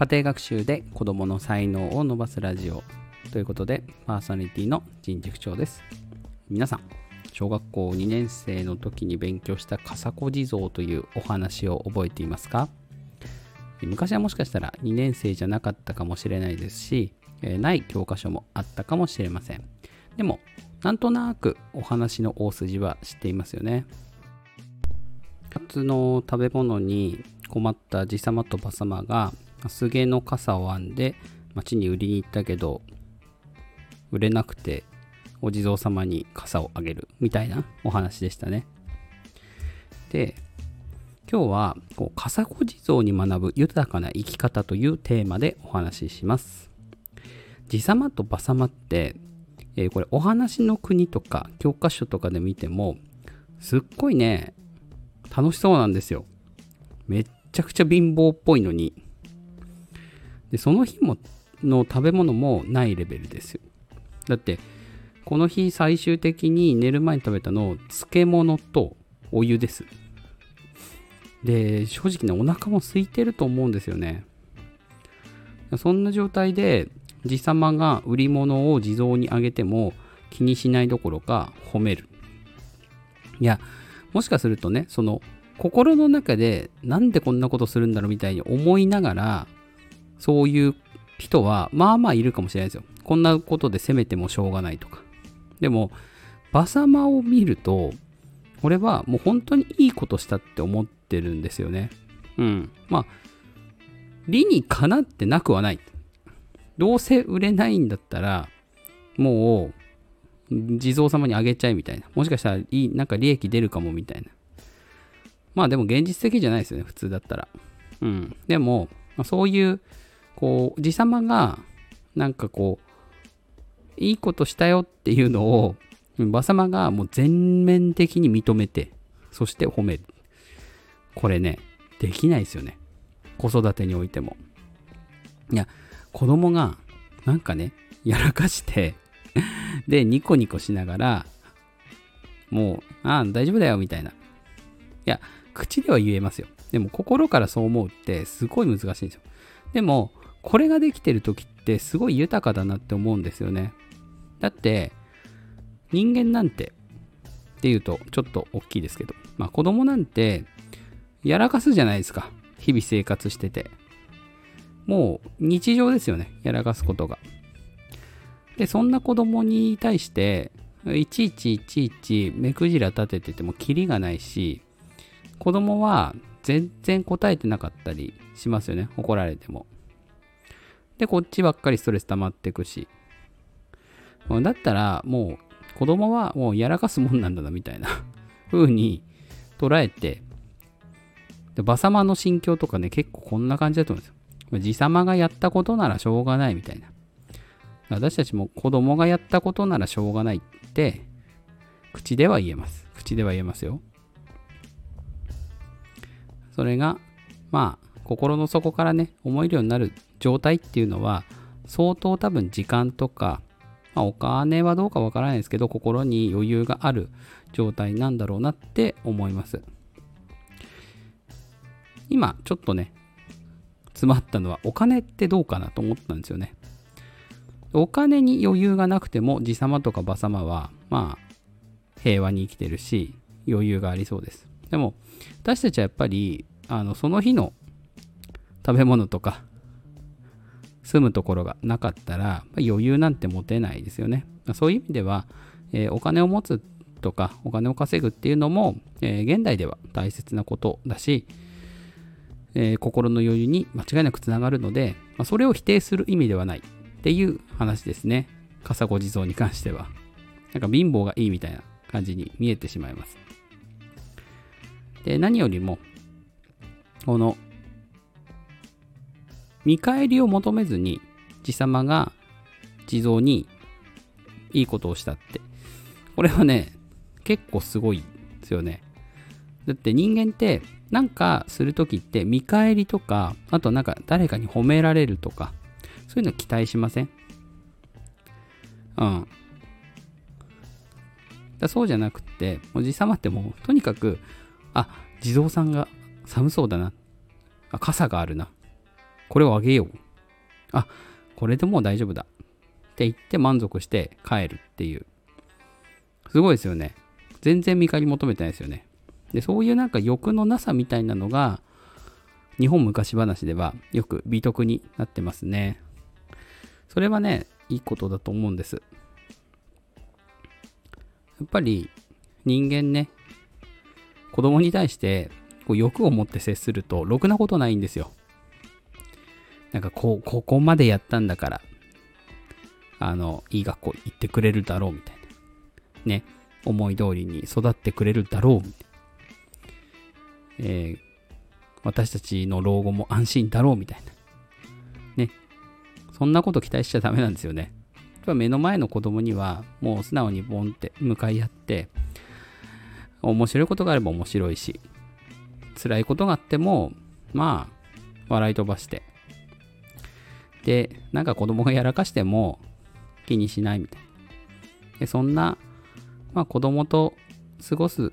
家庭学習で子どもの才能を伸ばすラジオ。ということでパーソナリティの人塾長です。皆さん小学校2年生の時に勉強した笠子地蔵というお話を覚えていますか？昔はもしかしたら2年生じゃなかったかもしれないですし、えーない教科書もあったかもしれません。でもなんとなくお話の大筋は知っていますよね。夏の食べ物に困ったじさまとばさまが菅の傘を編んで町に売りに行ったけど売れなくてお地蔵様に傘をあげるみたいなお話でしたね。で今日はこう笠子地蔵に学ぶ豊かな生き方というテーマでお話しします。じさまとばさまって、えーこれお話の国とか教科書とかで見てもすっごいね楽しそうなんですよ。めっちゃくちゃ貧乏っぽいのにでその日もの食べ物もないレベルですよ。だってこの日最終的に寝る前に食べたの漬物とお湯です。で正直ねお腹も空いてると思うんですよね。そんな状態で地様が売り物を地蔵にあげても気にしないどころか褒める。いやもしかするとねその心の中でなんでこんなことするんだろうみたいに思いながらそういう人はまあまあいるかもしれないですよ。こんなことで責めてもしょうがないとか。でも馬様を見ると俺はもう本当にいいことしたって思ってるんですよね。うん。まあ理にかなってなくはない。どうせ売れないんだったらもう地蔵様にあげちゃえみたいな。もしかしたらいいなんか利益出るかもみたいな。まあでも現実的じゃないですよね普通だったら。うん。でもそういうこう地様がなんかこういいことしたよっていうのを馬様がもう全面的に認めてそして褒める。これねできないですよね。子育てにおいても。いや子供がなんかねやらかしてでニコニコしながらもうああ大丈夫だよみたいな。いや口では言えますよ。でも心からそう思うってすごい難しいんですよ。でもこれができてる時ってすごい豊かだなって思うんですよね。だって人間なんてっていうとちょっと大きいですけど。まあ子供なんてやらかすじゃないですか。日々生活してて。もう日常ですよね。やらかすことが。でそんな子供に対していちいちいちいち目くじら立てててもキリがないし子供は全然答えてなかったりしますよね。怒られても。でこっちばっかりストレス溜まってくし。だったらもう子供はもうやらかすもんなんだなみたいな。風に捉えて。で馬様の心境とかね結構こんな感じだと思うんですよ。地様がやったことならしょうがないみたいな。私たちも子供がやったことならしょうがないって口では言えます。口では言えますよ。それがまあ心の底からね思えるようになる状態っていうのは相当多分時間とか、まあ、お金はどうかわからないですけど心に余裕がある状態なんだろうなって思います。今ちょっとね詰まったのはお金ってどうかなと思ったんですよね。お金に余裕がなくても地様とか馬様はまあ平和に生きてるし余裕がありそうです。でも私たちはやっぱりあのその日の食べ物とか住むところがなかったらま余裕なんて持てないですよね。そういう意味では、えお金を持つとかお金を稼ぐっていうのも、え現代では大切なことだし、え心の余裕に間違いなくつながるので、ま、それを否定する意味ではないっていう話ですね。笠子地蔵に関しては。なんか貧乏がいいみたいな感じに見えてしまいます。で何よりもこの見返りを求めずに地様が地蔵にいいことをしたって。これはね結構すごいですよね。だって人間ってなんかするときって見返りとかあとなんか誰かに褒められるとかそういうの期待しません？うん。だそうじゃなくておじさまってもうとにかくあ地蔵さんが寒そうだな。あ傘があるな。これをあげよう。あ、これでもう大丈夫だ。って言って満足して帰るっていう。すごいですよね。全然見返り求めてないですよね。で、そういうなんか欲のなさみたいなのが、日本昔話ではよく美徳になってますね。それはね、いいことだと思うんです。やっぱり人間ね、子供に対してこう欲を持って接すると、ろくなことないんですよ。なんかこう、ここまでやったんだから、あの、いい学校行ってくれるだろうみたいな。ね、思い通りに育ってくれるだろうみたいな。えー、私たちの老後も安心だろうみたいな。ね。そんなこと期待しちゃダメなんですよね。目の前の子供にはもう素直にボンって向かい合って、面白いことがあれば面白いし、辛いことがあっても、まあ、笑い飛ばして。で、なんか子供がやらかしても気にしないみたいな。でそんな、まあ子供と過ごす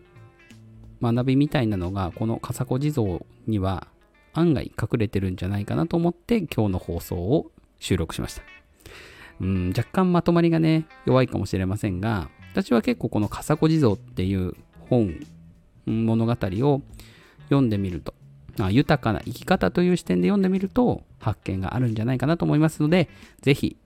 学びみたいなのが、この笠子地蔵には案外隠れてるんじゃないかなと思って今日の放送を収録しました。うん、若干まとまりがね、弱いかもしれませんが、私は結構この笠子地蔵っていう本、物語を読んでみると、あ豊かな生き方という視点で読んでみると発見があるんじゃないかなと思いますので、ぜひ、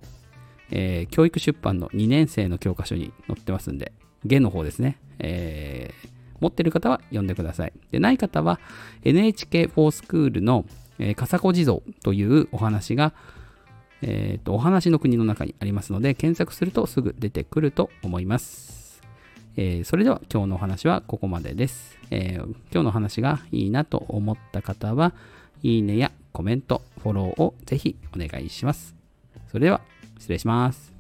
えー、教育出版の2年生の教科書に載ってますんで、下の方ですね、えー、持ってる方は読んでください。で、ない方は NHK フォースクールの、えー、笠子地蔵というお話が、えっ、ー、と、お話の国の中にありますので、検索するとすぐ出てくると思います。えー、それでは今日のお話はここまでです、えー、今日の話がいいなと思った方は、いいねやコメント、フォローをぜひお願いします。それでは、失礼します。